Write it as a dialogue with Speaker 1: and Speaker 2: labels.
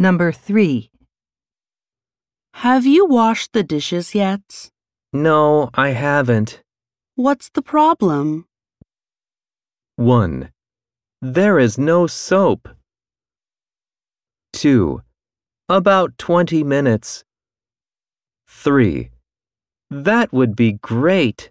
Speaker 1: Number 3.
Speaker 2: Have you washed the dishes yet?
Speaker 3: No, I haven't.
Speaker 2: What's the problem?
Speaker 3: 1. There is no soap. 2. About 20 minutes. 3. That would be great.